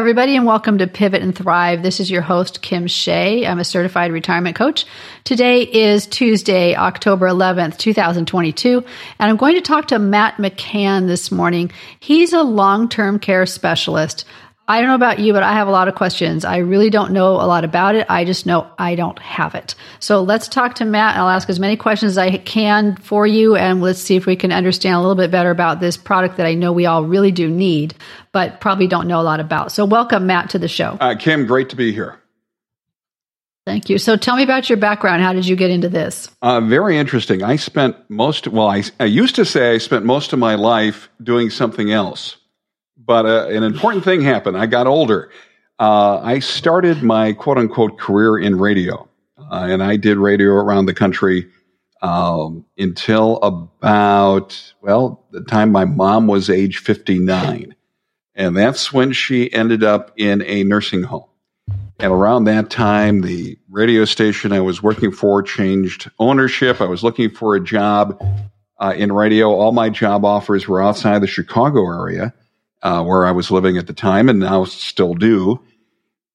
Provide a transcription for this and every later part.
everybody, and welcome to Pivot and Thrive. This is your host, Kim Shea. I'm a certified retirement coach. Today is Tuesday, October 11th, 2022, and I'm going to talk to Matt McCann this morning. He's a long term care specialist. I don't know about you, but I have a lot of questions. I really don't know a lot about it. I just know I don't have it. So let's talk to Matt. I'll ask as many questions as I can for you, and let's see if we can understand a little bit better about this product that I know we all really do need, but probably don't know a lot about. So welcome, Matt, to the show. Uh, Kim, great to be here. Thank you. So tell me about your background. How did you get into this? Uh, very interesting. I spent most, well, I, I used to say I spent most of my life doing something else. But uh, an important thing happened. I got older. Uh, I started my quote unquote career in radio, uh, and I did radio around the country um, until about, well, the time my mom was age 59. And that's when she ended up in a nursing home. And around that time, the radio station I was working for changed ownership. I was looking for a job uh, in radio. All my job offers were outside the Chicago area uh, where I was living at the time, and now still do.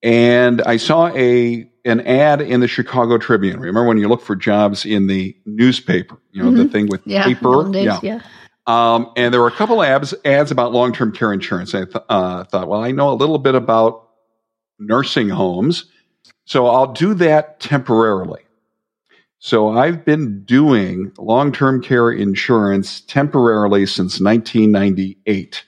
And I saw a an ad in the Chicago Tribune. Remember when you look for jobs in the newspaper? You know mm-hmm. the thing with yeah, paper. Days, yeah. yeah. Um, and there were a couple ads ads about long term care insurance. I th- uh, thought, well, I know a little bit about nursing homes, so I'll do that temporarily. So I've been doing long term care insurance temporarily since 1998.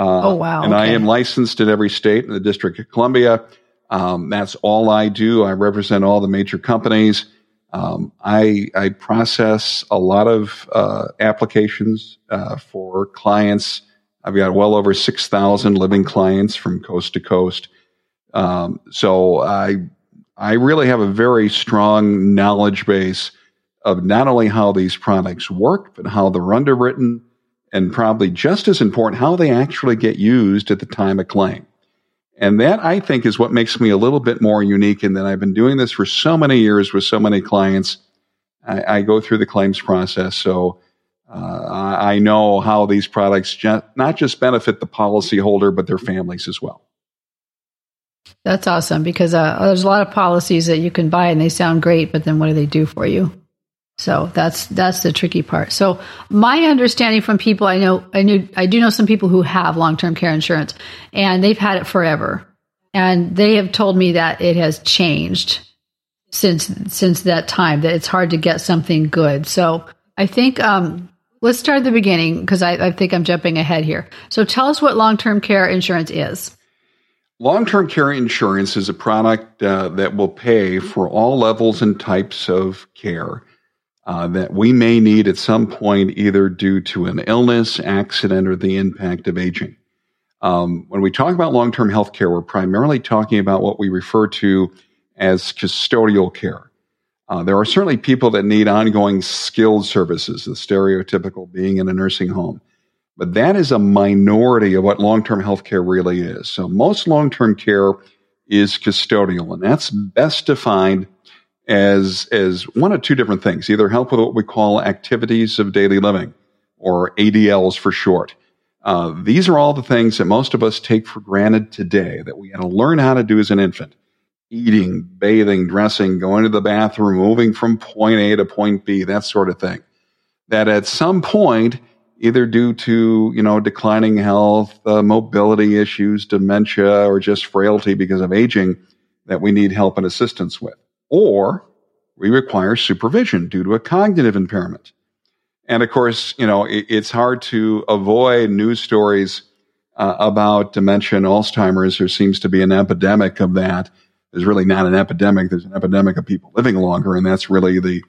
Uh, oh, wow. And okay. I am licensed in every state in the District of Columbia. Um, that's all I do. I represent all the major companies. Um, I, I, process a lot of uh, applications uh, for clients. I've got well over 6,000 living clients from coast to coast. Um, so I, I really have a very strong knowledge base of not only how these products work, but how they're underwritten, and probably just as important, how they actually get used at the time of claim. And that I think is what makes me a little bit more unique in that I've been doing this for so many years with so many clients. I, I go through the claims process. So uh, I know how these products ju- not just benefit the policyholder, but their families as well. That's awesome because uh, there's a lot of policies that you can buy and they sound great, but then what do they do for you? So that's that's the tricky part. So my understanding from people I know I knew I do know some people who have long-term care insurance and they've had it forever. And they have told me that it has changed since since that time that it's hard to get something good. So I think um, let's start at the beginning because I, I think I'm jumping ahead here. So tell us what long-term care insurance is. Long term care insurance is a product uh, that will pay for all levels and types of care uh, that we may need at some point, either due to an illness, accident, or the impact of aging. Um, when we talk about long term health care, we're primarily talking about what we refer to as custodial care. Uh, there are certainly people that need ongoing skilled services, the stereotypical being in a nursing home. But that is a minority of what long term health care really is. So most long term care is custodial, and that's best defined as as one of two different things. Either help with what we call activities of daily living or adls for short. Uh, these are all the things that most of us take for granted today that we had to learn how to do as an infant. Eating bathing dressing going to the bathroom moving from point a to point b that sort of thing. That at some point either due to you know declining health uh, mobility issues dementia or just frailty because of aging that we need help and assistance with or we require supervision due to a cognitive impairment. And of course, you know, it, it's hard to avoid news stories uh, about dementia and Alzheimer's. There seems to be an epidemic of that. There's really not an epidemic. There's an epidemic of people living longer, and that's really the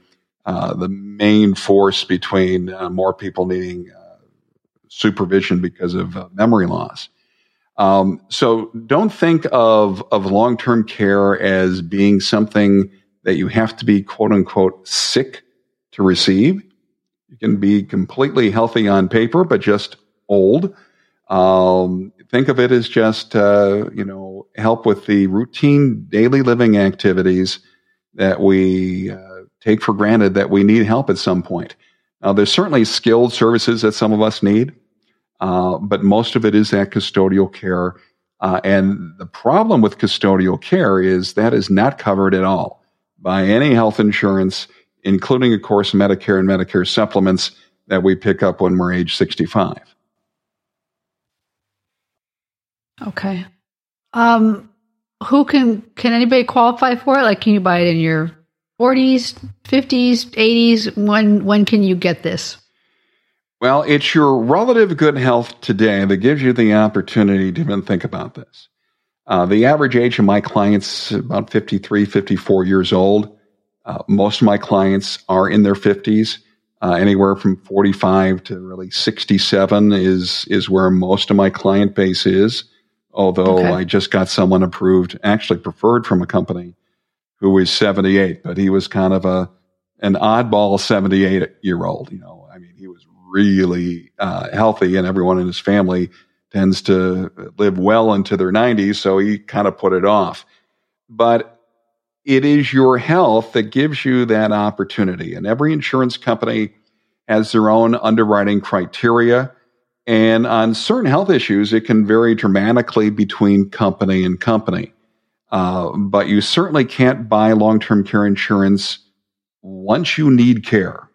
uh, the main force between uh, more people needing uh, supervision because of uh, memory loss. Um, so don't think of, of long-term care as being something that you have to be quote unquote sick to receive. You can be completely healthy on paper, but just old. Um, think of it as just, uh, you know, help with the routine daily living activities that we uh, take for granted that we need help at some point. Now, there's certainly skilled services that some of us need. Uh, but most of it is that custodial care Uh, and the problem with custodial care is that is not covered at all by any health insurance, including, of course, Medicare and Medicare supplements that we pick up when we're age 65. Okay. Um, who can can anybody qualify for it? Like, can you buy it in your 40s, 50s, 80s? When when can you get this? Well, it's your relative good health today that gives you the opportunity to even think about this. Uh, the average age of my clients about 53, 54 years old. Uh, most of my clients are in their 50s. Uh, anywhere from 45 to really 67 is is where most of my client base is. Although okay. I just got someone approved, actually preferred from a company who was 78, but he was kind of a an oddball 78 year old. You know, I mean, he was really uh, healthy, and everyone in his family tends to live well into their 90s, so he kind of put it off. But it is your health that gives you that opportunity, and every insurance company has their own underwriting criteria and on certain health issues, it can vary dramatically between company and company. Uh, but you certainly can't buy long term care insurance once you need care.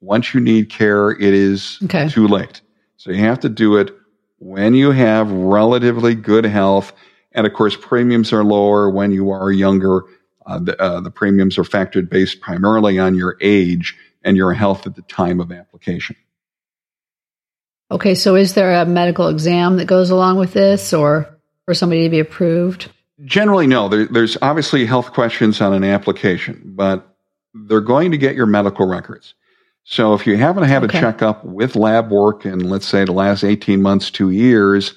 Once you need care, it is okay. too late. So you have to do it when you have relatively good health. And of course, premiums are lower when you are younger. Uh, the, uh, the premiums are factored based primarily on your age and your health at the time of application. Okay, so is there a medical exam that goes along with this or for somebody to be approved? Generally, no. There, there's obviously health questions on an application, but they're going to get your medical records. So if you haven't had okay. a checkup with lab work in, let's say, the last 18 months, two years,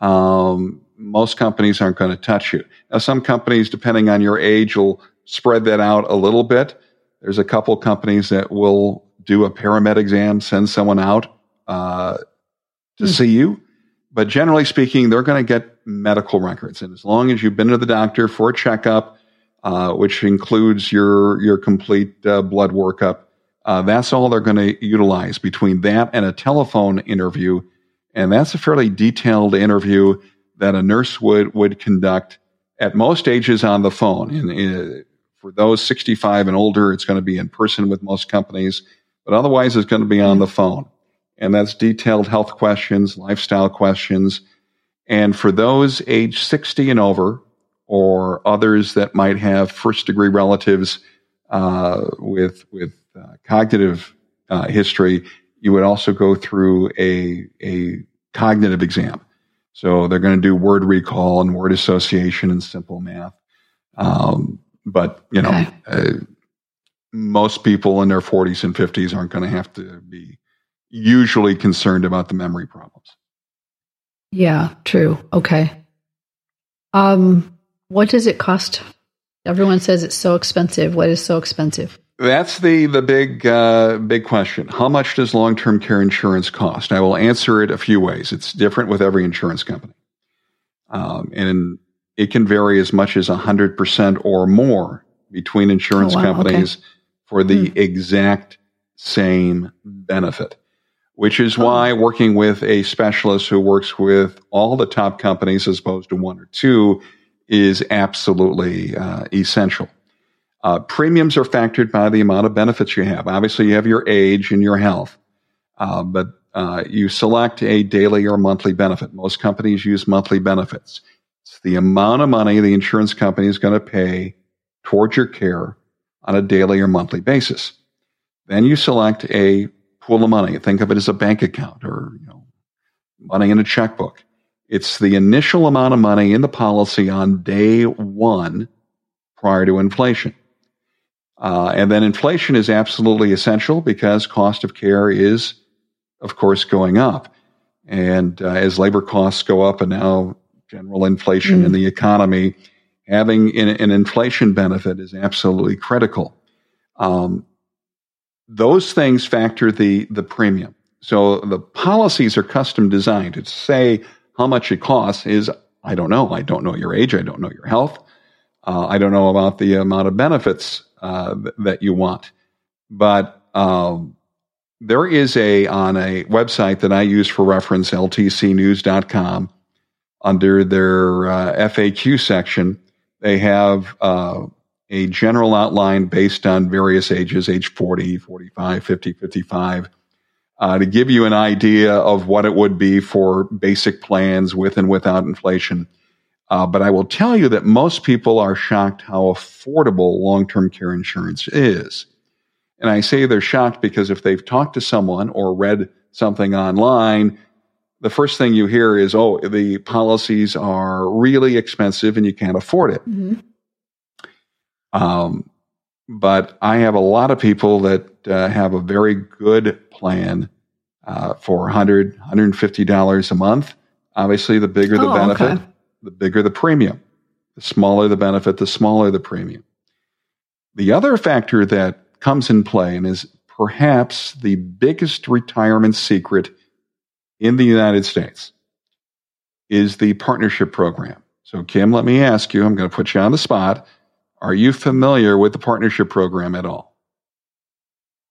um, most companies aren't going to touch you. Now, some companies, depending on your age, will spread that out a little bit. There's a couple companies that will do a paramed exam, send someone out uh, to mm. see you. But generally speaking, they're going to get medical records. And as long as you've been to the doctor for a checkup, uh, which includes your, your complete uh, blood workup, uh, that's all they're going to utilize between that and a telephone interview. And that's a fairly detailed interview that a nurse would, would conduct at most ages on the phone. And uh, for those 65 and older, it's going to be in person with most companies, but otherwise it's going to be on the phone and that's detailed health questions, lifestyle questions. And for those age 60 and over, or others that might have first degree relatives uh, with with cognitive uh, history, you would also go through a a cognitive exam. So they're going to do word recall and word association and simple math. Um, but you know, okay. Uh, most people in their 40s and 50s aren't going to have to be usually concerned about the memory problems. Yeah, true. Okay. Um, what does it cost? Everyone says it's so expensive. What is so expensive? That's the the big uh, big question. How much does long term care insurance cost? I will answer it a few ways. It's different with every insurance company, um, and it can vary as much as hundred percent or more between insurance oh, wow. companies okay. for the hmm. exact same benefit which is oh. why working with a specialist who works with all the top companies as opposed to one or two is absolutely uh, essential. Uh, premiums are factored by the amount of benefits you have. Obviously, you have your age and your health, uh, but uh, you select a daily or monthly benefit. Most companies use monthly benefits. It's the amount of money the insurance company is going to pay towards your care on a daily or monthly basis. Then you select a pool of money. Think of it as a bank account or you know, money in a checkbook. It's the initial amount of money in the policy on day one prior to inflation. Uh, and then inflation is absolutely essential because cost of care is, of course, going up. And uh, as labor costs go up and now general inflation mm. in the economy, having an, an, inflation benefit is absolutely critical. Um, those things factor the, the premium. So the policies are custom designed to say how much it costs is, I don't know. I don't know your age. I don't know your health. Uh, I don't know about the amount of benefits uh, that you want. But um, there is a, on a website that I use for reference, ltcnews.com, under their uh, FAQ section, they have uh, a general outline based on various ages, age 40, 45, 50, 55, uh, to give you an idea of what it would be for basic plans with and without inflation. Uh, but I will tell you that most people are shocked how affordable long term care insurance is. And I say they're shocked because if they've talked to someone or read something online, the first thing you hear is, oh, the policies are really expensive and you can't afford it. Mm-hmm. Um, but I have a lot of people that uh, have a very good plan uh, for $100, $150 a month. Obviously, the bigger the oh, benefit, okay. The bigger the premium. The smaller the benefit, the smaller the premium. The other factor that comes in play and is perhaps the biggest retirement secret in the United States is the partnership program. So, Kim, let me ask you, I'm going to put you on the spot. Are you familiar with the partnership program at all?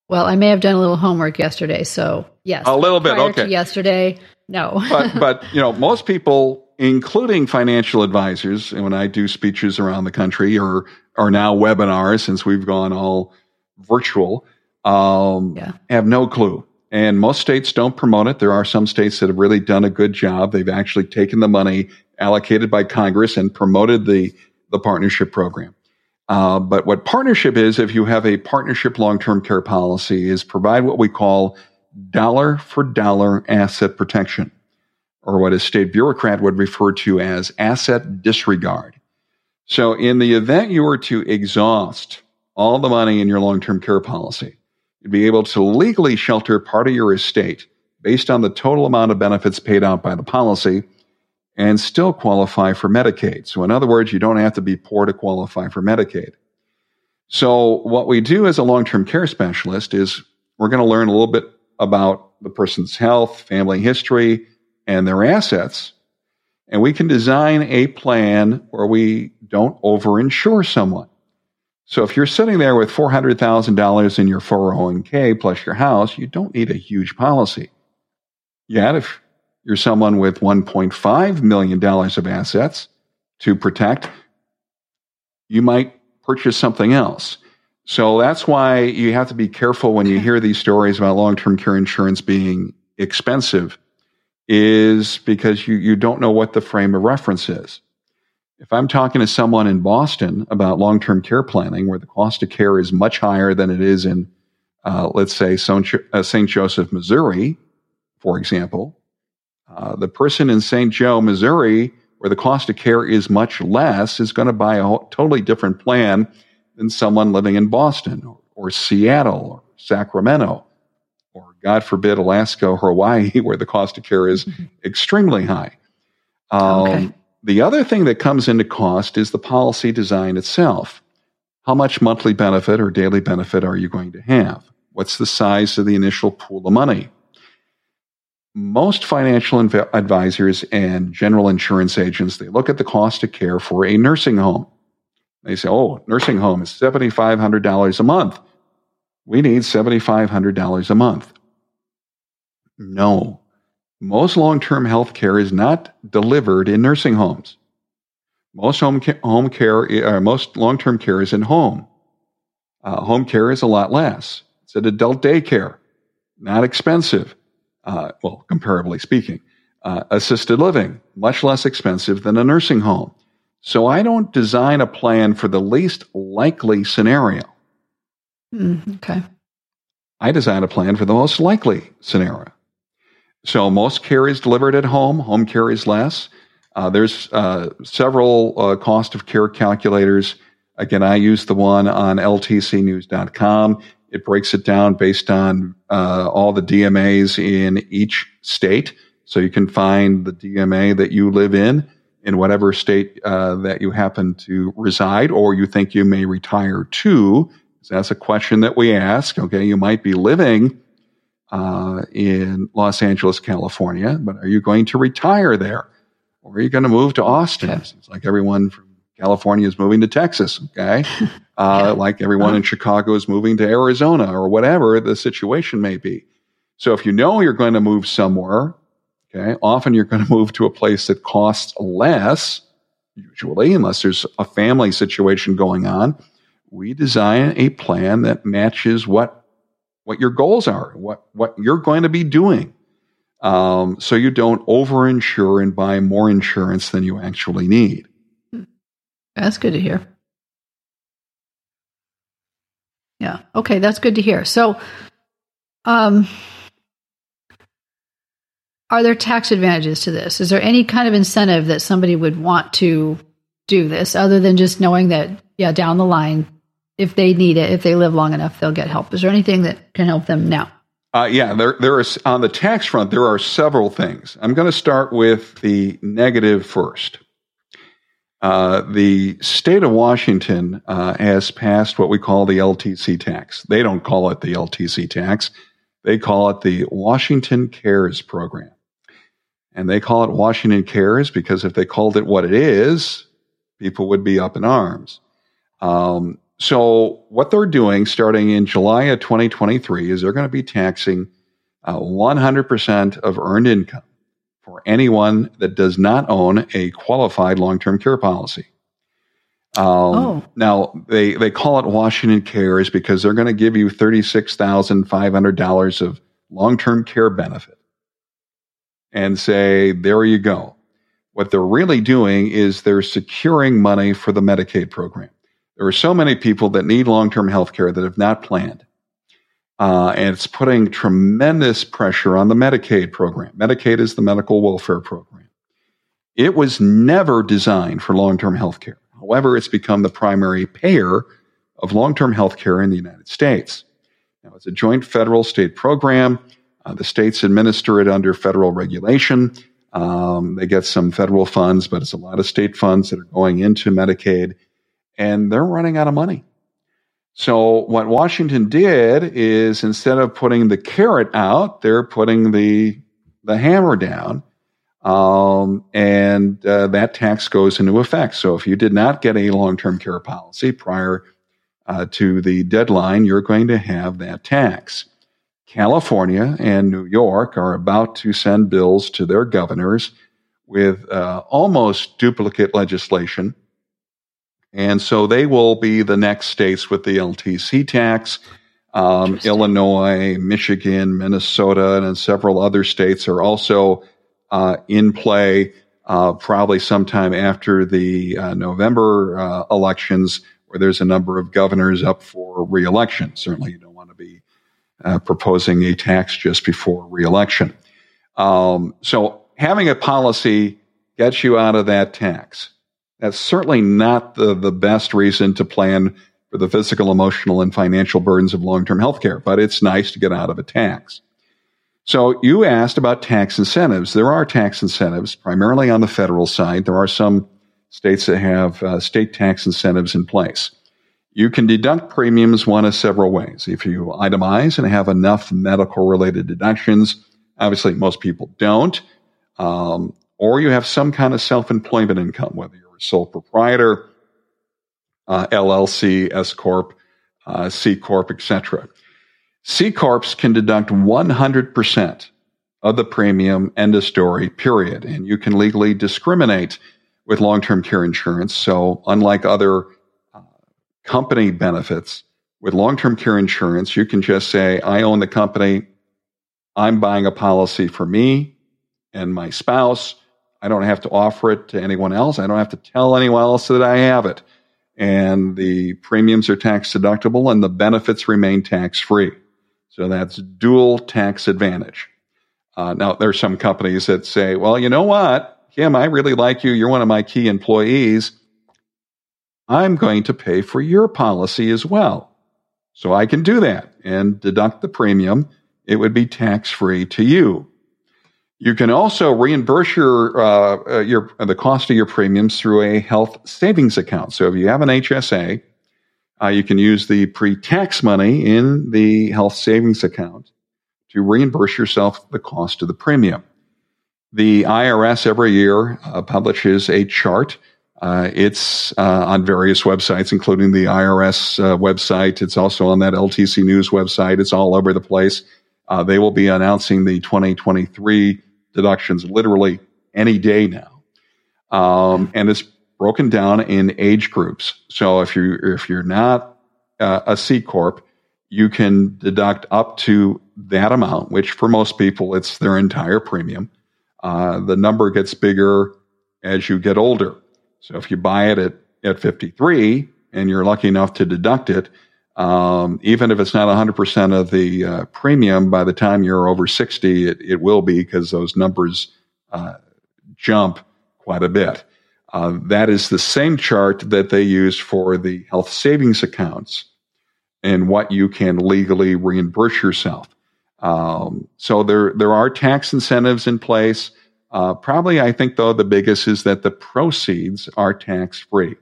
Well, I may have done a little homework yesterday, so yes. A little bit, okay. yesterday, no. but, but, you know, most people, including financial advisors, and when I do speeches around the country or are now webinars since we've gone all virtual, um, yeah. have no clue. And most states don't promote it. There are some states that have really done a good job. They've actually taken the money allocated by Congress and promoted the, the partnership program. Uh, but what partnership is, if you have a partnership long-term care policy, is provide what we call dollar for dollar asset protection, or what a state bureaucrat would refer to as asset disregard. So in the event you were to exhaust all the money in your long-term care policy, you'd be able to legally shelter part of your estate based on the total amount of benefits paid out by the policy and still qualify for Medicaid. So, in other words, you don't have to be poor to qualify for Medicaid. So, what we do as a long term care specialist is we're going to learn a little bit about the person's health, family history, and their assets. And we can design a plan where we don't overinsure someone. So if you're sitting there with $400,000 in your 401k plus your house, you don't need a huge policy. Yet if you're someone with $1.5 million of assets to protect, you might purchase something else. So that's why you have to be careful when you hear these stories about long term care insurance being expensive, is because you, you don't know what the frame of reference is. If I'm talking to someone in Boston about long term care planning, where the cost of care is much higher than it is in, uh, let's say, St. Uh, Joseph, Missouri, for example, uh, the person in St. Joe, Missouri, where the cost of care is much less, is going to buy a totally different plan than someone living in Boston or, or Seattle or Sacramento God forbid, Alaska or Hawaii, where the cost of care is mm-hmm. extremely high. Um, okay. The other thing that comes into cost is the policy design itself. How much monthly benefit or daily benefit are you going to have? What's the size of the initial pool of money? most financial inv- advisors and general insurance agents they look at the cost of care for a nursing home they say oh nursing home is $7500 a month we need $7500 a month no most long-term health care is not delivered in nursing homes most home, ca- home care uh, most long-term care is in home uh, home care is a lot less it's at adult daycare not expensive uh, well, comparably speaking, uh, assisted living, much less expensive than a nursing home. So I don't design a plan for the least likely scenario. Mm, okay. I design a plan for the most likely scenario. So most care is delivered at home, home care is less. Uh, there's uh, several uh, cost of care calculators. Again, I use the one on ltcnews.com. It breaks it down based on uh, all the DMAs in each state. So you can find the DMA that you live in in whatever state uh, that you happen to reside or you think you may retire to. That's a question that we ask. Okay, you might be living uh, in Los Angeles, California, but are you going to retire there? Or are you going to move to Austin? It's like everyone from California is moving to Texas. Okay. Uh, like everyone in Chicago is moving to Arizona or whatever the situation may be. So if you know you're going to move somewhere, Okay. Often you're going to move to a place that costs less, usually, unless there's a family situation going on. We design a plan that matches what, what your goals are, what, what you're going to be doing. Um, so you don't overinsure and buy more insurance than you actually need. That's good to hear. Yeah. Okay, that's good to hear. So, um, are there tax advantages to this? Is there any kind of incentive that somebody would want to do this other than just knowing that, yeah, down the line, if they need it, if they live long enough, they'll get help? Is there anything that can help them now? Uh, yeah, there, there is on the tax front. There are several things. I'm going to start with the negative first. Uh, the state of Washington uh, has passed what we call the LTC tax. They don't call it the LTC tax; they call it the Washington Cares Program. And they call it Washington Cares because if they called it what it is, people would be up in arms. Um, so, what they're doing starting in July of 2023 is they're going to be taxing uh, 100% of earned income for anyone that does not own a qualified long term care policy. Um, oh. Now, they, they call it Washington Cares because they're going to give you $36,500 of long term care benefit and say, there you go. What they're really doing is they're securing money for the Medicaid program. There are so many people that need long term health care that have not planned. Uh, and it's putting tremendous pressure on the Medicaid program. Medicaid is the medical welfare program. It was never designed for long term health care. However, it's become the primary payer of long term health care in the United States. Now, it's a joint federal state program. Uh, the states administer it under federal regulation. Um, they get some federal funds, but it's a lot of state funds that are going into Medicaid, and they're running out of money. So, what Washington did is instead of putting the carrot out, they're putting the the hammer down, um, and uh, that tax goes into effect. So, if you did not get a long term care policy prior uh, to the deadline, you're going to have that tax. California and New York are about to send bills to their governors with uh, almost duplicate legislation. And so they will be the next states with the LTC tax. Um, Illinois, Michigan, Minnesota, and several other states are also uh, in play, uh, probably sometime after the uh, November uh, elections, where there's a number of governors up for reelection. Certainly, you don't want to be uh, proposing a tax just before reelection. Um, so having a policy gets you out of that tax. That's certainly not the, the best reason to plan for the physical, emotional, and financial burdens of long term health care, but it's nice to get out of a tax. So you asked about tax incentives. There are tax incentives primarily on the federal side. There are some states that have uh, state tax incentives in place. You can deduct premiums one of several ways. If you itemize and have enough medical related deductions, obviously most people don't, um, or you have some kind of self employment income, whether you're sole proprietor, uh, LLC, S corp, uh, C corp, etc. C corps can deduct 100% of the premium. End of story. Period. And you can legally discriminate with long term care insurance. So unlike other company benefits with long term care insurance, you can just say, I own the company. I'm buying a policy for me and my spouse. I don't have to offer it to anyone else. I don't have to tell anyone else that I have it. And the premiums are tax deductible and the benefits remain tax free. So that's dual tax advantage. Uh, now, there are some companies that say, well, you know what, Kim, I really like you. You're one of my key employees. I'm going to pay for your policy as well. So I can do that and deduct the premium. It would be tax free to you. You can also reimburse your, uh, uh, your the cost of your premiums through a health savings account. So if you have an HSA, uh, you can use the pre-tax money in the health savings account to reimburse yourself the cost of the premium. The IRS every year uh, publishes a chart uh, it's uh, on various websites, including the IRS uh, website. It's also on that LTC News website. It's all over the place. Uh, they will be announcing the 2023 deductions literally any day now. Um, and it's broken down in age groups. So if you if you're not uh, a C corp, you can deduct up to that amount, which for most people it's their entire premium. Uh, the number gets bigger as you get older. So if you buy it at, at 53 and you're lucky enough to deduct it, um, even if it's not 100% of the uh, premium, by the time you're over 60, it, it will be because those numbers uh, jump quite a bit. Uh, that is the same chart that they use for the health savings accounts and what you can legally reimburse yourself. Um, so there there are tax incentives in place. Uh, probably, I think though the biggest is that the proceeds are tax free.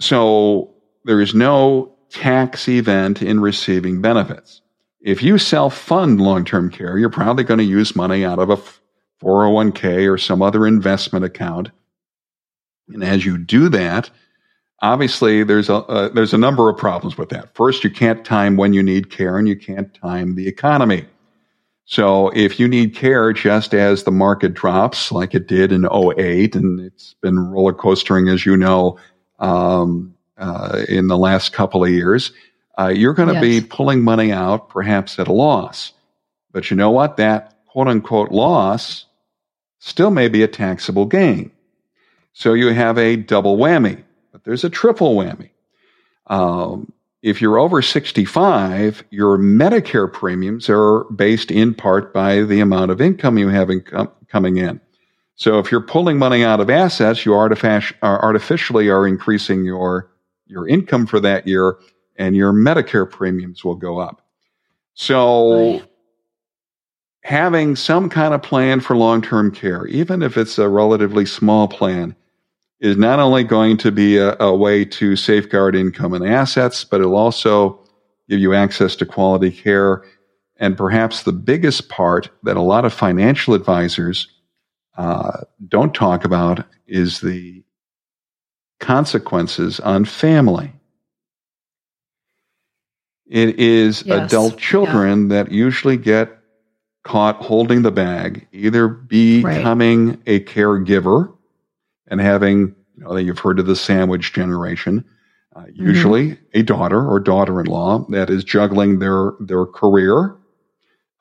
So there is no tax event in receiving benefits. If you self fund long term care, you're probably going to use money out of a 401k or some other investment account. And as you do that, obviously there's a uh, there's a number of problems with that. First, you can't time when you need care, and you can't time the economy. So if you need care just as the market drops, like it did in 08, and it's been roller coastering, as you know, um, uh, in the last couple of years, uh, you're going to yes. be pulling money out perhaps at a loss. But you know what? That quote unquote loss still may be a taxable gain. So you have a double whammy, but there's a triple whammy. Um, if you're over 65, your Medicare premiums are based in part by the amount of income you have income coming in. So if you're pulling money out of assets, you artificially are increasing your, your income for that year and your Medicare premiums will go up. So having some kind of plan for long-term care, even if it's a relatively small plan, is not only going to be a, a, way to safeguard income and assets, but it'll also give you access to quality care. And perhaps the biggest part that a lot of financial advisors uh, don't talk about is the consequences on family. It is yes. adult children yeah. that usually get caught holding the bag, either becoming right. a caregiver and having, you know, you've heard of the sandwich generation, uh, mm-hmm. usually mm-hmm. a daughter or daughter-in-law that is juggling their their career,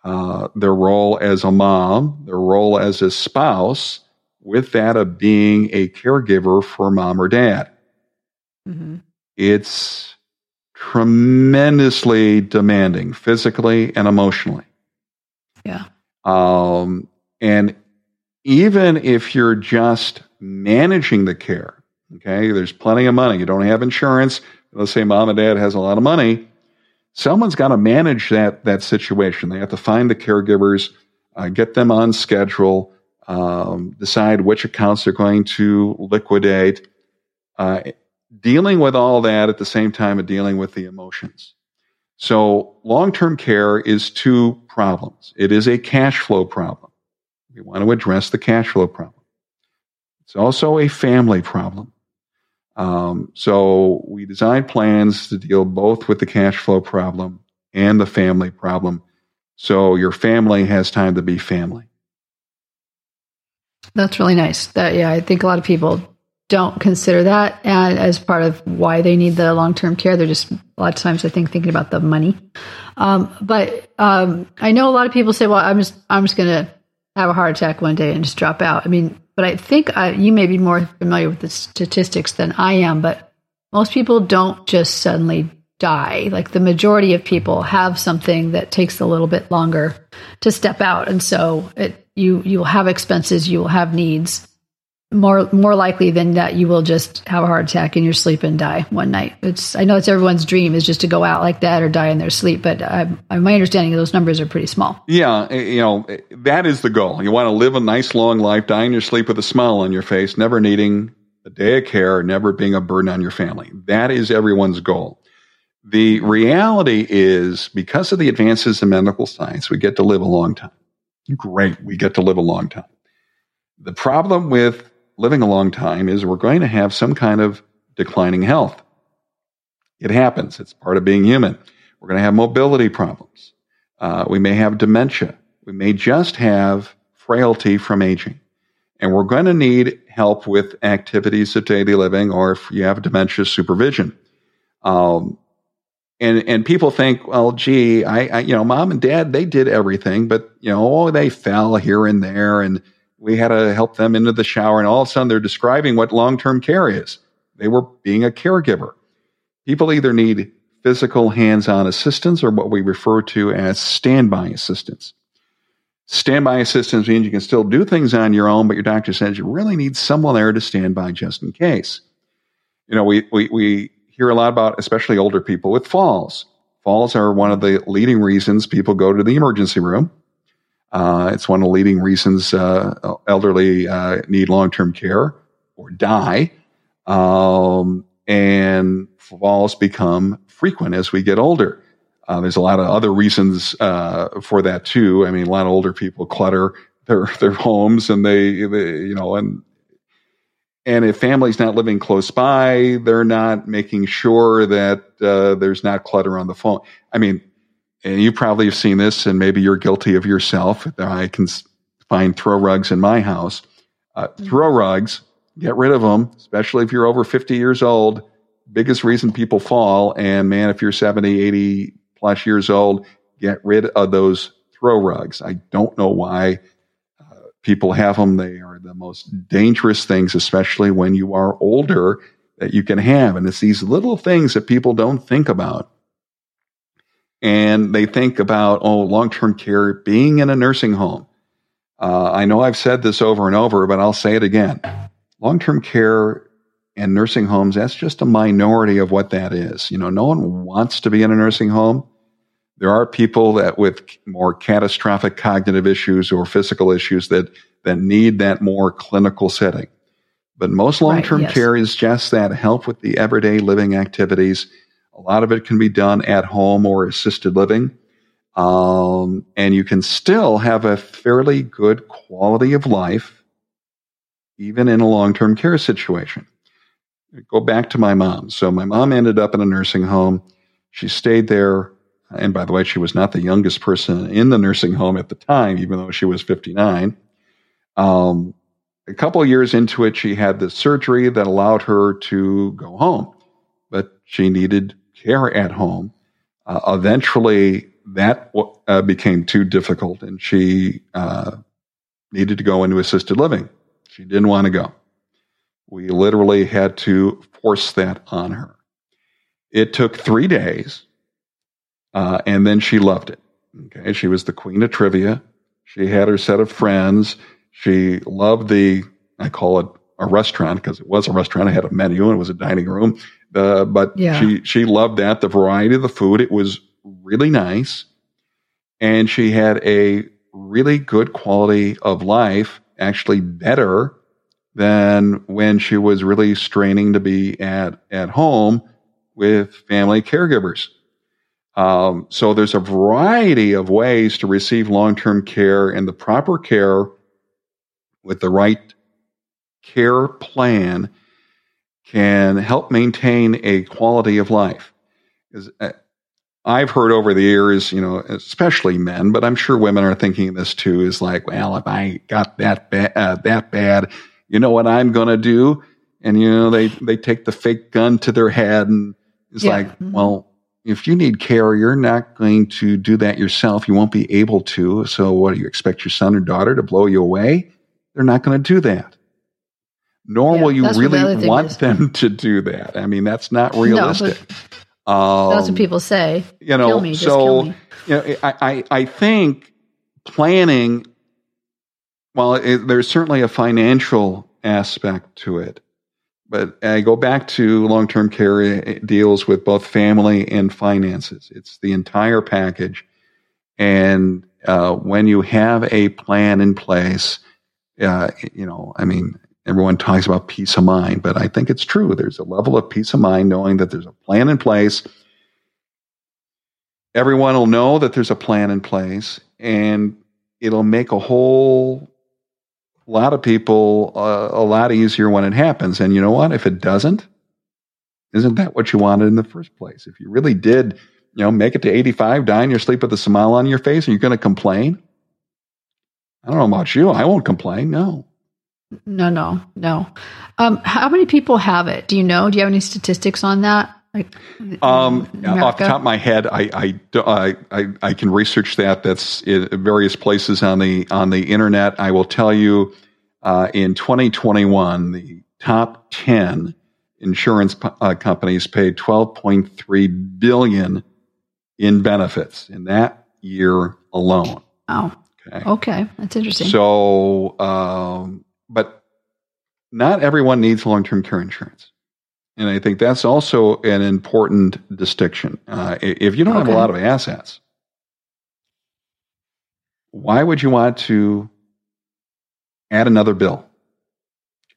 uh, their role as a mom, their role as a spouse, with that of being a caregiver for mom or dad. Mm-hmm. It's tremendously demanding physically and emotionally. Yeah. Um, and even if you're just managing the care. Okay, there's plenty of money. You don't have insurance. Let's say mom and dad has a lot of money. Someone's got to manage that that situation. They have to find the caregivers, uh, get them on schedule, um, decide which accounts they're going to liquidate. Uh, dealing with all that at the same time of dealing with the emotions. So long-term care is two problems. It is a cash flow problem. We want to address the cash flow problem. It's also a family problem. Um, so we design plans to deal both with the cash flow problem and the family problem. So your family has time to be family. That's really nice. That yeah, I think a lot of people don't consider that as part of why they need the long term care. They're just a lot of times I think thinking about the money. Um, but um, I know a lot of people say, "Well, I'm just I'm just going to have a heart attack one day and just drop out." I mean, but I think I, you may be more familiar with the statistics than I am, but most people don't just suddenly die. Like the majority of people have something that takes a little bit longer to step out. And so it, you, you will have expenses, you will have needs more more likely than that you will just have a heart attack in your sleep and die one night. It's I know it's everyone's dream is just to go out like that or die in their sleep, but I, my understanding of those numbers are pretty small. Yeah, eh, you know eh, that is the goal. You want to live a nice long life, die in your sleep with a smile on your face, never needing a day of care, never being a burden on your family. That is everyone's goal. The reality is because of the advances in medical science, we get to live a long time. Great, we get to live a long time. The problem with living a long time is we're going to have some kind of declining health. It happens. It's part of being human. We're going to have mobility problems. Uh, we may have dementia. We may just have frailty from aging. And we're going to need help with activities of daily living or if you have dementia supervision. Um, and, and people think, well, gee, I, I, you know, mom and dad, they did everything, but, you know, oh, they fell here and there and we had to help them into the shower. And all of a sudden they're describing what long term care is. They were being a caregiver. People either need physical hands on assistance or what we refer to as standby assistance. Standby assistance means you can still do things on your own, but your doctor says you really need someone there to stand by just in case. You know, we, we, we hear a lot about, especially older people, with falls. Falls are one of the leading reasons people go to the emergency room. Uh, it's one of the leading reasons uh, elderly uh, need long term care or die. Um, and falls become frequent as we get older. Uh, there's a lot of other reasons uh, for that too. I mean, a lot of older people clutter their their homes, and they, they you know, and and if family's not living close by, they're not making sure that uh, there's not clutter on the phone. I mean, and you probably have seen this, and maybe you're guilty of yourself. I can find throw rugs in my house. Uh, mm-hmm. throw rugs, get rid of them, especially if you're over 50 years old. Biggest reason people fall. And man, if you're 70, 80, plus years old, get rid of those throw rugs. I don't know why people have them. They are the most dangerous things, especially when you are older, that you can have. And it's these little things that people don't think about. And they think about, oh, long term care, being in a nursing home. Uh, I know I've said this over and over, but I'll say it again. Long term care and nursing homes, that's just a minority of what that is. You know, no one wants to be in a nursing home. There are people that with more catastrophic cognitive issues or physical issues that, that need that more clinical setting. But most long-term right, yes. care is just that help with the everyday living activities. A lot of it can be done at home or assisted living. Um, and you can still have a fairly good quality of life, even in a long-term care situation go back to my mom. So my mom ended up in a nursing home. She stayed there. And by the way, she was not the youngest person in the nursing home at the time, even though she was 59. Um, a couple years into it, she had the surgery that allowed her to go home, but she needed care at home. Uh, eventually, that uh, became too difficult, and she uh, needed to go into assisted living. She didn't want to go. We literally had to force that on her. It took three days, uh, and then she loved it. Okay, she was the queen of trivia. She had her set of friends. She loved the, I call it a restaurant because it was a restaurant. It had a menu and it was a dining room. Uh, but yeah. she she loved that the variety of the food. It was really nice, and she had a really good quality of life. Actually, better than when she was really straining to be at, at home with family caregivers. Um, so there's a variety of ways to receive long-term care and the proper care with the right care plan can help maintain a quality of life. Uh, I've heard over the years, you know, especially men, but I'm sure women are thinking this too. Is like, well, if I got that bad, uh, that bad, you know what I'm going to do? And, you know, they, they take the fake gun to their head and it's yeah. like, well, if you need care, you're not going to do that yourself. You won't be able to. So what do you expect your son or daughter to blow you away? They're not going to do that. Nor yeah, will you really want them to do that. I mean, that's not realistic. No, um, that's what people say. You know, kill me, so you know, I, I, I think planning well, it, there's certainly a financial aspect to it. But I go back to long term care, it deals with both family and finances. It's the entire package. And uh, when you have a plan in place, uh, you know, I mean, everyone talks about peace of mind, but I think it's true. There's a level of peace of mind knowing that there's a plan in place. Everyone will know that there's a plan in place, and it'll make a whole a lot of people uh, a lot easier when it happens. And you know what? If it doesn't, isn't that what you wanted in the first place? If you really did, you know, make it to 85, die in your sleep with a smile on your face, are you going to complain? I don't know about you. I won't complain. No. No, no, no. Um, how many people have it? Do you know? Do you have any statistics on that? Like, um, off the top of my head, I, I, I, I, can research that. That's in various places on the on the internet. I will tell you, uh, in 2021, the top 10 insurance uh, companies paid 12.3 billion in benefits in that year alone. Oh, okay, okay, that's interesting. So, um, but not everyone needs long-term care insurance. And I think that's also an important distinction. Uh, if you don't okay. have a lot of assets, why would you want to add another bill?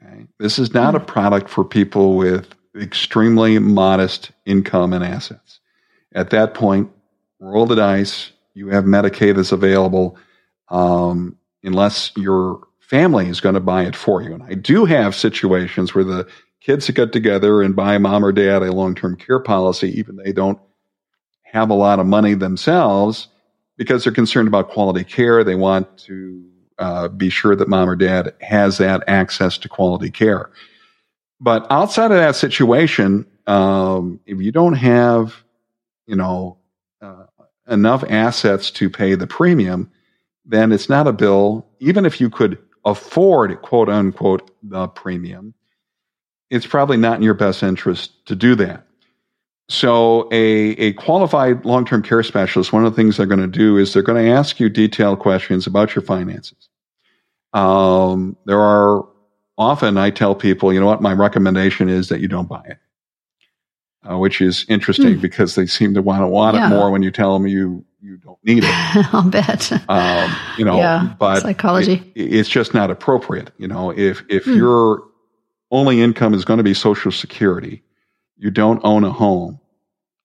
Okay. This is not a hmm. product for people with extremely modest income and assets. At that point, roll the dice. You have Medicaid that's available, um, unless your family is going to buy it for you. And I do have situations where the kids to get together and buy mom or dad a long term care policy, even they don't have a lot of money themselves, because they're concerned about quality care. They want to uh, be sure that mom or dad has that access to quality care. But outside of that situation, um, if you don't have, you know, uh, enough assets to pay the premium, then it's not a bill. Even if you could afford, quote unquote, the premium, it's probably not in your best interest to do that. So, a, a qualified long term care specialist, one of the things they're going to do is they're going to ask you detailed questions about your finances. Um, there are often I tell people, you know what, my recommendation is that you don't buy it, uh, which is interesting mm. because they seem to want to want yeah. it more when you tell them you you don't need it. I'll bet. Um, you know, yeah, but psychology. It, it's just not appropriate. You know, if if mm. your only income is going to be Social Security, you don't own a home,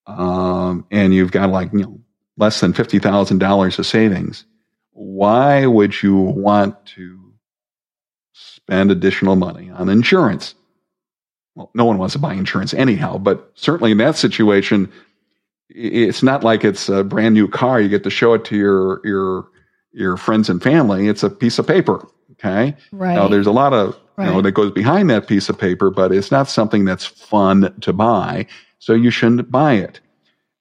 um, and you've got like you know less than fifty thousand dollars of savings, why would you want to spend additional money on insurance? Well, no one wants to buy insurance anyhow, but certainly in that situation, it's not like it's a brand new car. You get to show it to your your your friends and family. It's a piece of paper. Okay. Right. Now there's a lot of right. you know that goes behind that piece of paper, but it's not something that's fun to buy. So you shouldn't buy it.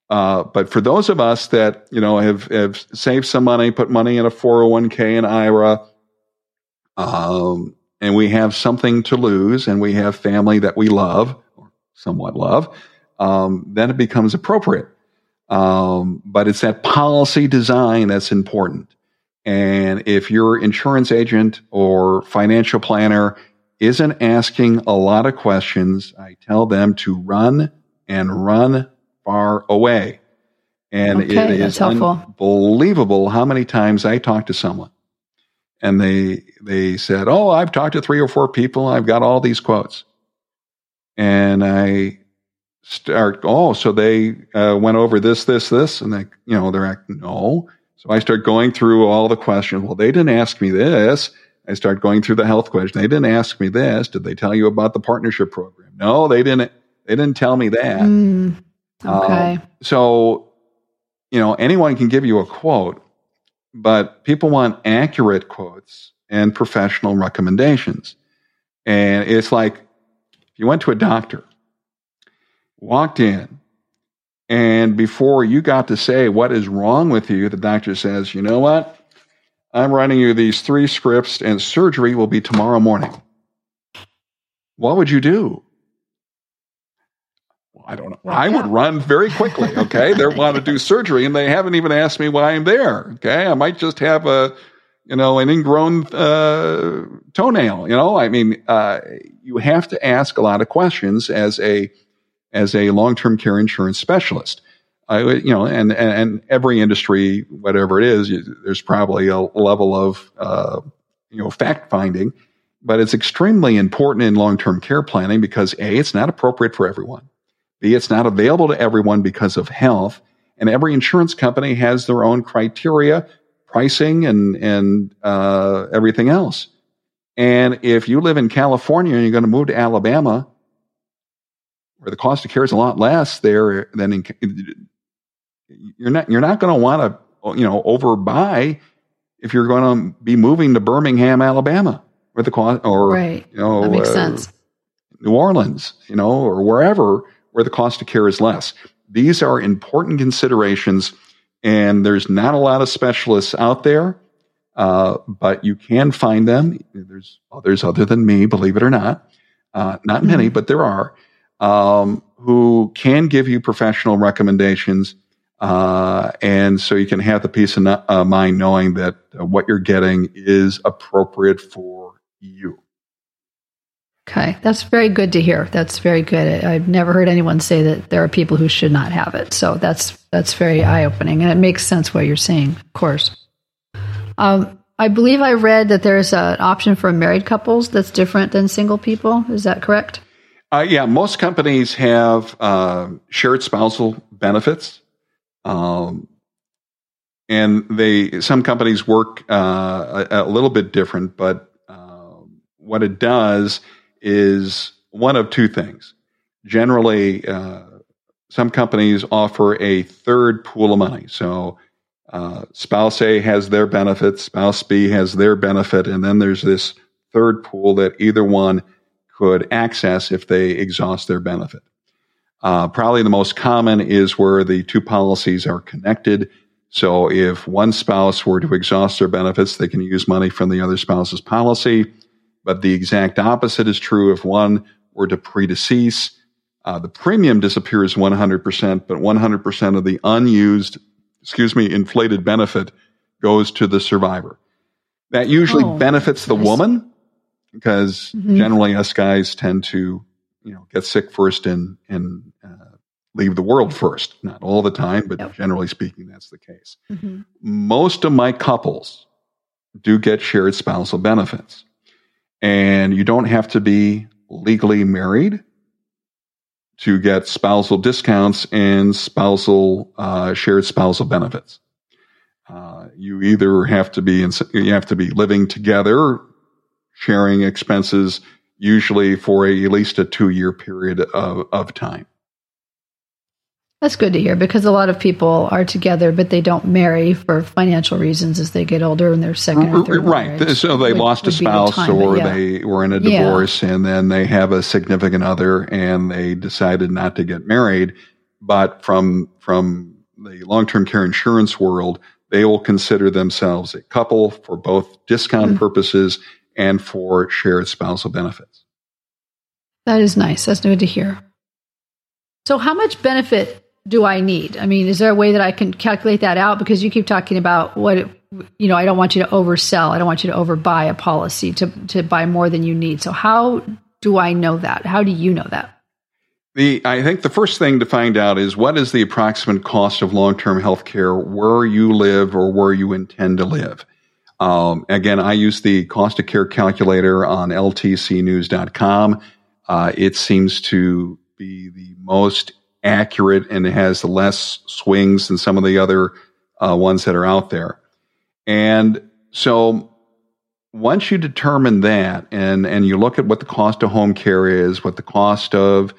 Uh, but for those of us that you know have have saved some money, put money in a 401k and IRA, um, and we have something to lose, and we have family that we love or somewhat love, um, then it becomes appropriate. Um, but it's that policy design that's important. And if your insurance agent or financial planner isn't asking a lot of questions, I tell them to run and run far away. And okay, it is unbelievable how many times I talk to someone and they they said, "Oh, I've talked to three or four people. I've got all these quotes." And I start, "Oh, so they uh, went over this, this, this," and they, you know, they're like, "No." So I start going through all the questions. Well, they didn't ask me this. I start going through the health question. They didn't ask me this. Did they tell you about the partnership program? No, they didn't. They didn't tell me that. Mm, okay. Um, so, you know, anyone can give you a quote, but people want accurate quotes and professional recommendations. And it's like if you went to a doctor, walked in, and before you got to say what is wrong with you, the doctor says, you know what? I'm writing you these three scripts, and surgery will be tomorrow morning. What would you do? Well, I don't know. Well, I yeah. would run very quickly. Okay. they want to do surgery, and they haven't even asked me why I'm there. Okay. I might just have a, you know, an ingrown uh, toenail. You know, I mean, uh, you have to ask a lot of questions as a as a long term care insurance specialist. I, you know, and, and every industry, whatever it is, there's probably a level of, uh, you know, fact finding, but it's extremely important in long term care planning because A, it's not appropriate for everyone. B, it's not available to everyone because of health. And every insurance company has their own criteria, pricing, and, and, uh, everything else. And if you live in California and you're going to move to Alabama, where the cost of care is a lot less there than in, you're not you're not going to want to you know overbuy if you're going to be moving to Birmingham, Alabama, where the cost, or right. you know, that makes uh, sense. New Orleans, you know, or wherever where the cost of care is less. These are important considerations, and there's not a lot of specialists out there, uh, but you can find them. There's others other than me, believe it or not. Uh, not many, Mm-hmm. but there are um, who can give you professional recommendations. Uh, and so you can have the peace of uh, mind knowing that uh, what you're getting is appropriate for you. Okay, that's very good to hear. That's very good. I- I've never heard anyone say that there are people who should not have it. So that's that's very eye opening, and it makes sense what you're saying. Of course. Um, I believe I read that there's an option for married couples that's different than single people. Is that correct? Uh, yeah, most companies have uh, shared spousal benefits, um, and they some companies work uh, a, a little bit different. But uh, what it does is one of two things. Generally, uh, some companies offer a third pool of money. So, uh, spouse A has their benefit, spouse B has their benefit, and then there's this third pool that either one could access if they exhaust their benefit. Uh, probably the most common is where the two policies are connected. So if one spouse were to exhaust their benefits, they can use money from the other spouse's policy. But the exact opposite is true if one were to predecease. Uh, the premium disappears 100%, but 100% of the unused, excuse me, inflated benefit goes to the survivor. That usually Oh, benefits the nice. woman because Mhm. generally us guys tend to, you know, get sick first and and uh, leave the world first. Not all the time, but Yep. generally speaking, that's the case. Mhm. Most of my couples do get shared spousal benefits, and you don't have to be legally married to get spousal discounts and spousal uh, shared spousal benefits. Uh, you either have to be in, you have to be living together, sharing expenses, usually for a, at least a two year period of, of time. That's good to hear because a lot of people are together, but they don't marry for financial reasons as they get older and their second or third right. marriage So they lost a be the spouse time, or yeah. they were in a Yeah. divorce and then they have a significant other and they decided not to get married. But from, from the long-term care insurance world, they will consider themselves a couple for both discount Mhm. purposes and for shared spousal benefits. That is nice. That's good to hear. So, how much benefit do I need? I mean, is there a way that I can calculate that out? Because you keep talking about what, it, you know, I don't want you to oversell. I don't want you to overbuy a policy to, to buy more than you need. So, how do I know that? How do you know that? The I think the first thing to find out is what is the approximate cost of long-term health care where you live or where you intend to live. Um, again, I use the cost of care calculator on ltcnews.com. Uh, it seems to be the most accurate and has less swings than some of the other uh, ones that are out there. And so once you determine that and, and you look at what the cost of home care is, what the cost of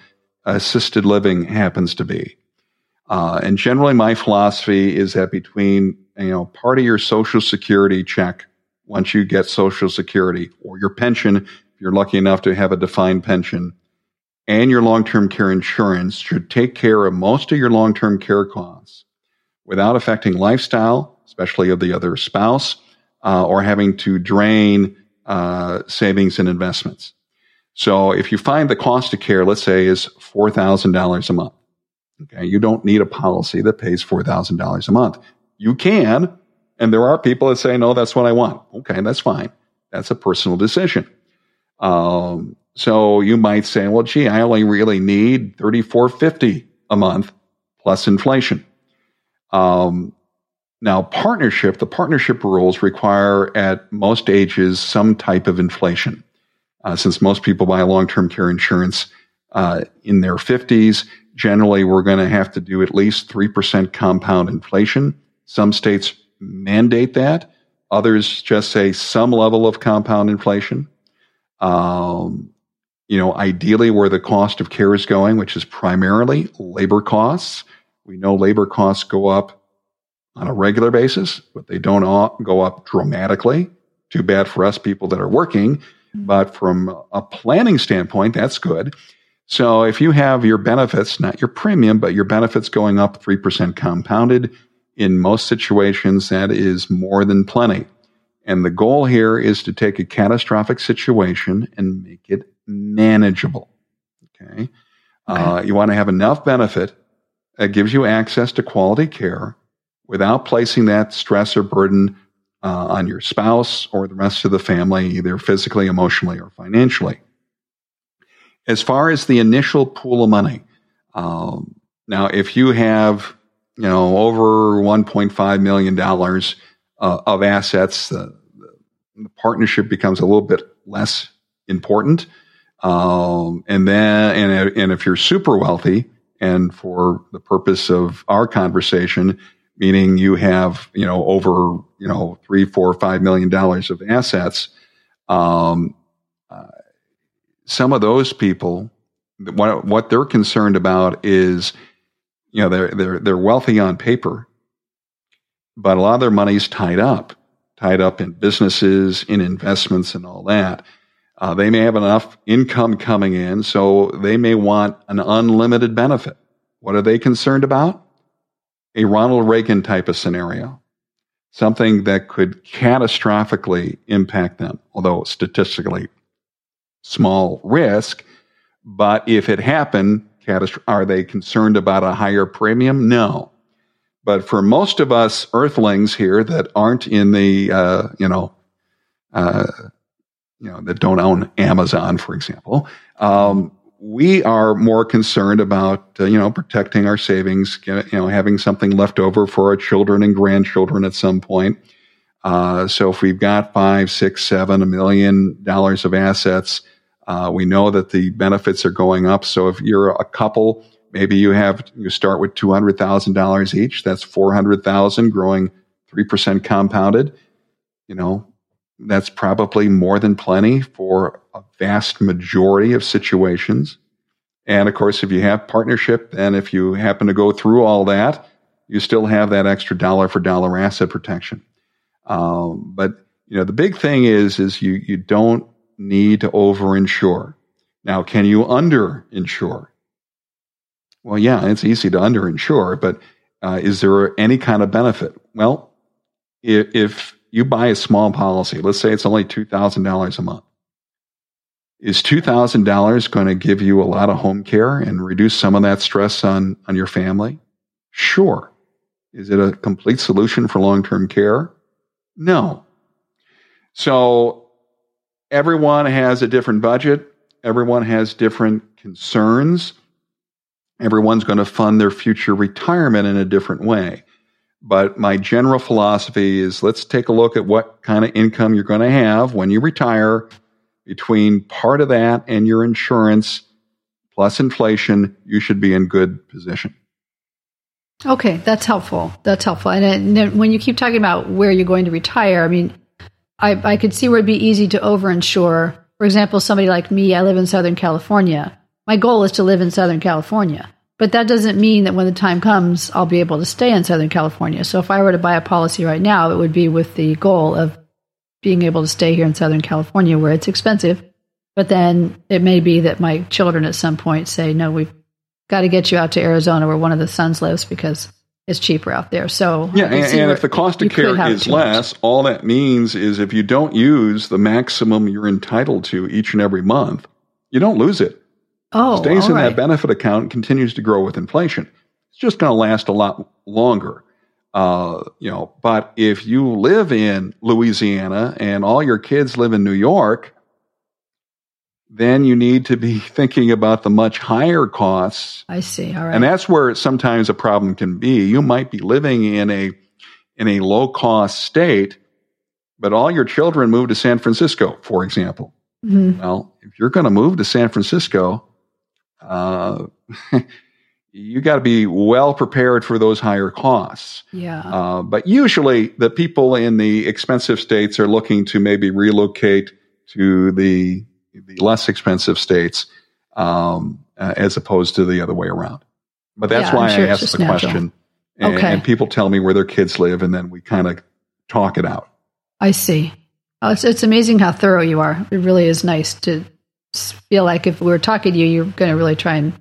assisted living happens to be. Uh, and generally, my philosophy is that between you know part of your Social Security check, once you get Social Security or your pension, if you're lucky enough to have a defined pension, and your long-term care insurance should take care of most of your long-term care costs without affecting lifestyle, especially of the other spouse, uh, or having to drain uh, savings and investments. So if you find the cost of care, let's say, is four thousand dollars a month, okay, you don't need a policy that pays four thousand dollars a month. You can, and there are people that say, no, that's what I want. Okay, that's fine. That's a personal decision. Um, so you might say, well, gee, I only really need thirty four fifty a month plus inflation. Um, now, partnership, the partnership rules require at most ages some type of inflation. Uh, since most people buy long-term care insurance uh, in their 50s, generally we're going to have to do at least 3% compound inflation. Some states mandate that. Others just say some level of compound inflation. Um, you know, ideally where the cost of care is going, which is primarily labor costs. We know labor costs go up on a regular basis, but they don't go up dramatically. Too bad for us people that are working. Mm-hmm. But from a planning standpoint, that's good. So if you have your benefits, not your premium, but your benefits going up 3% compounded, in most situations, that is more than plenty. And the goal here is to take a catastrophic situation and make it manageable. Okay. okay. Uh, you want to have enough benefit that gives you access to quality care without placing that stress or burden uh, on your spouse or the rest of the family, either physically, emotionally, or financially. As far as the initial pool of money, um, now if you have you know over 1.5 million dollars uh, of assets, the, the, partnership becomes a little bit less important. Um, and then, and, and if you're super wealthy, and for the purpose of our conversation, meaning you have, you know, over, you know, three, four, five million dollars of assets. Um, uh, some of those people, what, what they're concerned about is, you know, they're, they're, they're wealthy on paper, but a lot of their money's tied up, tied up in businesses, in investments and all that. Uh, they may have enough income coming in, so they may want an unlimited benefit. What are they concerned about? a Ronald Reagan type of scenario, something that could catastrophically impact them, although statistically small risk. But if it happened, are they concerned about a higher premium? No. But for most of us earthlings here that aren't in the, uh, you know, uh, you know, that don't own Amazon, for example, um, we are more concerned about uh, you know protecting our savings, you know, having something left over for our children and grandchildren at some point. Uh, so if we've got five, six, seven, a million dollars of assets, uh, we know that the benefits are going up. So if you're a couple, maybe you have you start with two hundred thousand dollars each. That's four hundred thousand, growing three percent compounded. You know, that's probably more than plenty for a vast majority of situations. And of course, if you have partnership, and if you happen to go through all that, you still have that extra dollar for dollar asset protection. Um, but you know, the big thing is, is you you don't need to overinsure. Now, can you underinsure? Well, yeah, it's easy to underinsure, but uh, is there any kind of benefit? Well, if, if you buy a small policy, let's say it's only $2,000 a month. Is $2,000 going to give you a lot of home care and reduce some of that stress on, on your family? Sure. Is it a complete solution for long term care? No. So everyone has a different budget. Everyone has different concerns. Everyone's going to fund their future retirement in a different way. But my general philosophy is let's take a look at what kind of income you're going to have when you retire. Between part of that and your insurance plus inflation, you should be in good position. Okay, that's helpful. That's helpful. And, when you keep talking about where you're going to retire, I mean, I, I could see where it'd be easy to overinsure. For example, somebody like me, I live in Southern California. My goal is to live in Southern California. But that doesn't mean that when the time comes, I'll be able to stay in Southern California. So if I were to buy a policy right now, it would be with the goal of being able to stay here in Southern California where it's expensive. But then it may be that my children at some point say, no, we've got to get you out to Arizona where one of the sons lives because it's cheaper out there. So yeah, and, and if the cost of care is less, much. all that means is if you don't use the maximum you're entitled to each and every month, you don't lose it. Oh, stays in right. that benefit account and continues to grow with inflation. It's just going to last a lot longer. Uh, you know, but if you live in Louisiana and all your kids live in New York, then you need to be thinking about the much higher costs. I see. All right. And that's where sometimes a problem can be. You might be living in a in a low cost state, but all your children move to San Francisco, for example. Mm-hmm. Well, if you're going to move to San Francisco, uh, you got to be well prepared for those higher costs. Yeah. Uh, but usually, the people in the expensive states are looking to maybe relocate to the the less expensive states, um, uh, as opposed to the other way around. But that's yeah, why sure I asked the natural. question And, Okay. and people tell me where their kids live, and then we kind of talk it out. I see. Oh, it's, it's amazing how thorough you are. It really is nice to feel like if we are talking to you, you're going to really try and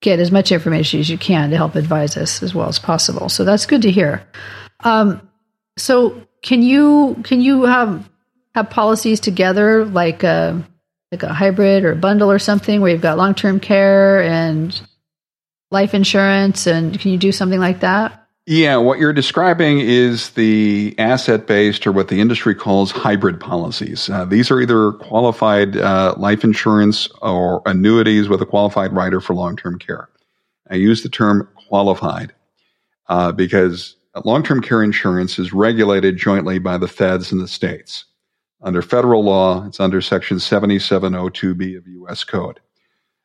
get as much information as you can to help advise us as well as possible. So that's good to hear. Um, so can you can you have have policies together like a like a hybrid or a bundle or something where you've got long term care and life insurance and can you do something like that? Yeah, what you're describing is the asset based or what the industry calls hybrid policies. Uh, these are either qualified uh, life insurance or annuities with a qualified rider for long term care. I use the term qualified uh, because long term care insurance is regulated jointly by the feds and the states. Under federal law, it's under Section 7702B of U.S. Code.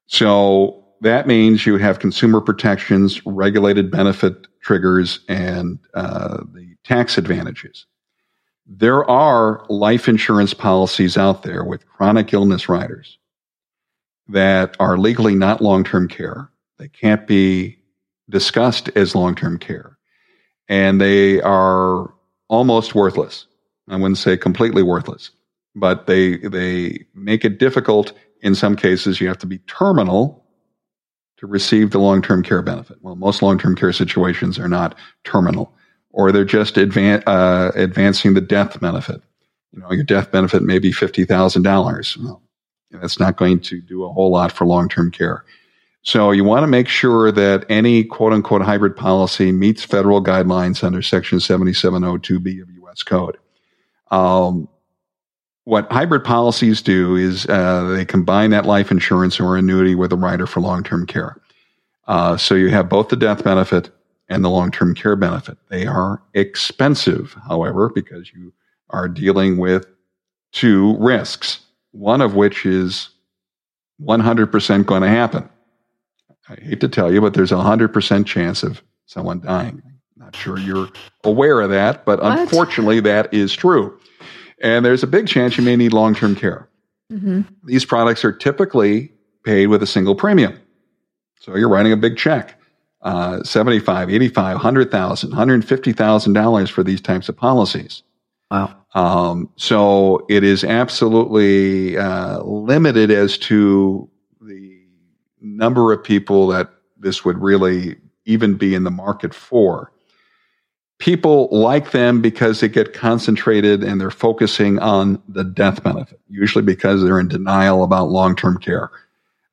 So that means you have consumer protections, regulated benefit triggers, and uh, the tax advantages. There are life insurance policies out there with chronic illness riders that are legally not long term care. They can't be discussed as long term care. And they are almost worthless. I wouldn't say completely worthless, but they, they make it difficult. In some cases, you have to be terminal to receive the long term care benefit. Well, most long term care situations are not terminal, or they're just advan- uh, advancing the death benefit. You know, your death benefit may be $50,000. Well, that's not going to do a whole lot for long term care. So you want to make sure that any quote unquote hybrid policy meets federal guidelines under Section 7702B of U.S. Code. Um, what hybrid policies do is uh, they combine that life insurance or annuity with a rider for long term care. Uh, so you have both the death benefit and the long term care benefit. They are expensive, however, because you are dealing with two risks, one of which is 100% going to happen. I hate to tell you, but there's a 100% chance of someone dying. Not sure you're aware of that, but What? unfortunately, that is true. And there's a big chance you may need long term care. hmm These products are typically paid with a single premium. So you're writing a big check. Uh, 75, 85, 100,000, 150,000 dollars for these types of policies. Wow. Um, so it is absolutely uh, limited as to the number of people that this would really even be in the market for. People like them because they get concentrated and they're focusing on the death benefit, usually because they're in denial about long term care.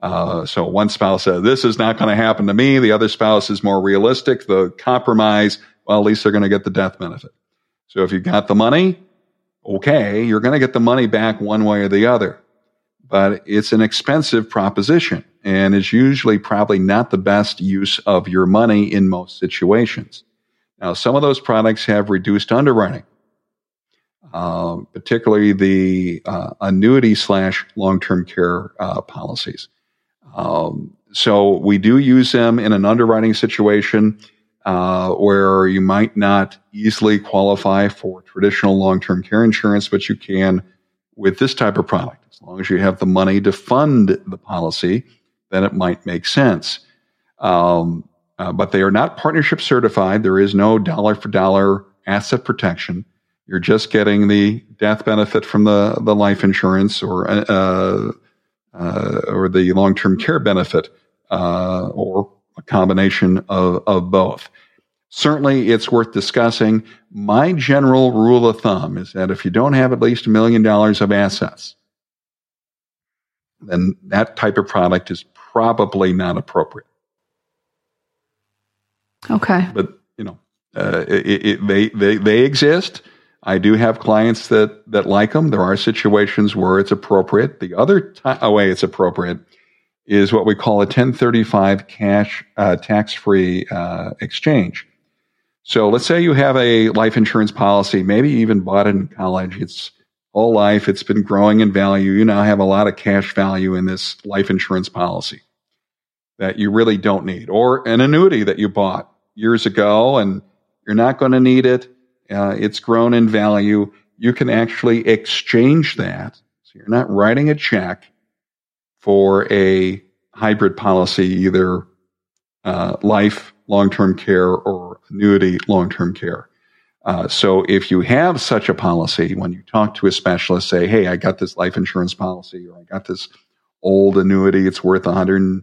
Uh, so one spouse says, This is not going to happen to me. The other spouse is more realistic. The compromise, well, at least they're going to get the death benefit. So if you got the money, okay, you're going to get the money back one way or the other. But it's an expensive proposition and is usually probably not the best use of your money in most situations. Now, some of those products have reduced underwriting, uh, particularly the uh, annuity slash long term care uh, policies. Um, so we do use them in an underwriting situation uh, where you might not easily qualify for traditional long-term care insurance, but you can with this type of product. As long as you have the money to fund the policy, then it might make sense. Um, uh, but they are not partnership certified. There is no dollar for dollar asset protection. You're just getting the death benefit from the, the life insurance or uh, uh, or the long term care benefit, uh, or a combination of, of both. Certainly, it's worth discussing. My general rule of thumb is that if you don't have at least a million dollars of assets, then that type of product is probably not appropriate. Okay. But you know, uh, it, it, they they they exist. I do have clients that that like them. There are situations where it's appropriate. The other t- way it's appropriate is what we call a 1035 cash uh, tax free uh, exchange. So let's say you have a life insurance policy, maybe even bought it in college. It's whole life. It's been growing in value. You now have a lot of cash value in this life insurance policy that you really don't need, or an annuity that you bought years ago and you're not going to need it. Uh, it's grown in value. You can actually exchange that. So you're not writing a check for a hybrid policy, either uh, life, long term care, or annuity long term care. Uh, so if you have such a policy, when you talk to a specialist, say, "Hey, I got this life insurance policy, or I got this old annuity; it's worth one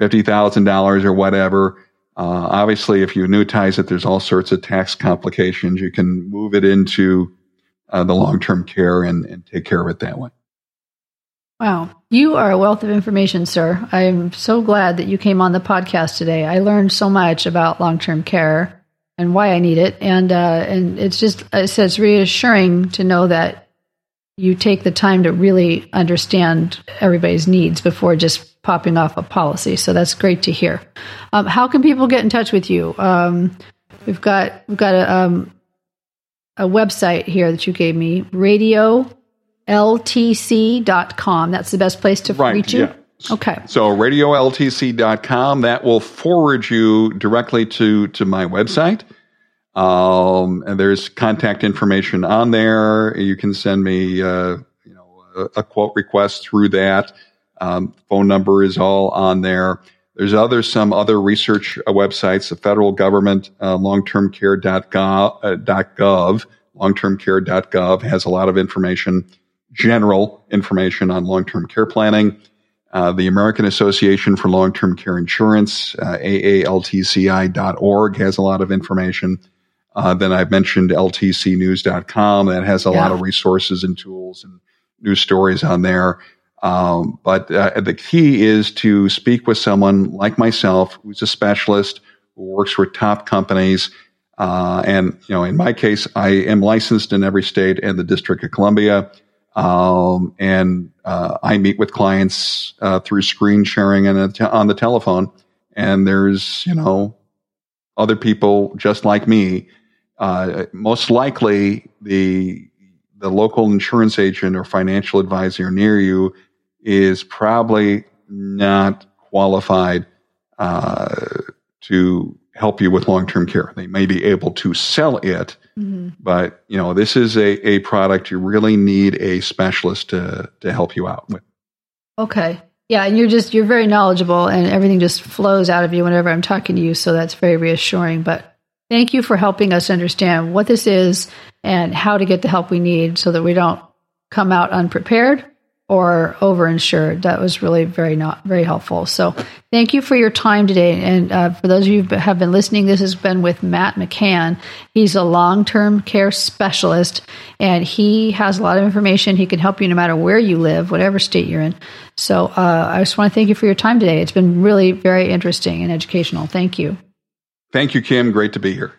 hundred fifty thousand dollars or whatever." Uh, obviously, if you annuitize it, there's all sorts of tax complications. You can move it into uh, the long term care and, and take care of it that way. Wow. You are a wealth of information, sir. I'm so glad that you came on the podcast today. I learned so much about long term care and why I need it. And, uh, and it's just, I said, it's reassuring to know that you take the time to really understand everybody's needs before just popping off a policy. So that's great to hear. Um, how can people get in touch with you? Um, we've got, we've got a, um, a website here that you gave me, radio radioltc.com. That's the best place to right, reach you? Yeah. Okay. So radio radioltc.com, that will forward you directly to, to my website. Um, and there's contact information on there. You can send me, uh, you know, a, a, quote request through that. Um, phone number is all on there. There's other some other research uh, websites. The federal government uh, longtermcare.gov, uh, .gov, longtermcare.gov has a lot of information general information on long-term care planning. Uh, the American Association for Long-Term Care Insurance, uh, AALTCI.org, has a lot of information. Uh, then I've mentioned LTCnews.com that has a yeah. lot of resources and tools and news stories on there. Um, but uh, the key is to speak with someone like myself, who's a specialist, who works for top companies. Uh, and you know, in my case, I am licensed in every state and the District of Columbia. Um, and uh, I meet with clients uh, through screen sharing and te- on the telephone. And there's, you know, other people just like me. Uh, most likely, the the local insurance agent or financial advisor near you is probably not qualified uh, to help you with long term care. They may be able to sell it, mm-hmm. but you know this is a, a product you really need a specialist to to help you out with. Okay. Yeah, and you're just you're very knowledgeable and everything just flows out of you whenever I'm talking to you, so that's very reassuring. But thank you for helping us understand what this is and how to get the help we need so that we don't come out unprepared or overinsured. That was really very not very helpful. So thank you for your time today. And uh, for those of you who have been listening, this has been with Matt McCann. He's a long-term care specialist, and he has a lot of information. He can help you no matter where you live, whatever state you're in. So uh, I just want to thank you for your time today. It's been really very interesting and educational. Thank you. Thank you, Kim. Great to be here.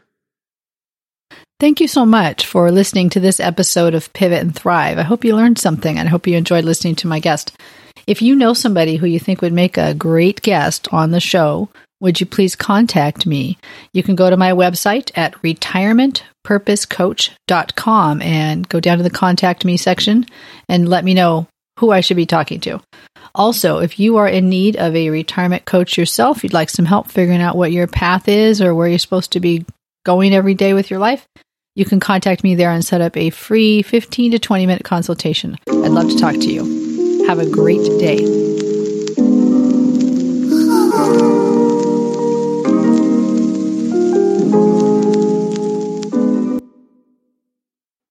Thank you so much for listening to this episode of Pivot and Thrive. I hope you learned something and I hope you enjoyed listening to my guest. If you know somebody who you think would make a great guest on the show, would you please contact me? You can go to my website at retirementpurposecoach.com and go down to the contact me section and let me know who I should be talking to. Also, if you are in need of a retirement coach yourself, you'd like some help figuring out what your path is or where you're supposed to be going every day with your life, you can contact me there and set up a free 15 to 20 minute consultation. I'd love to talk to you. Have a great day.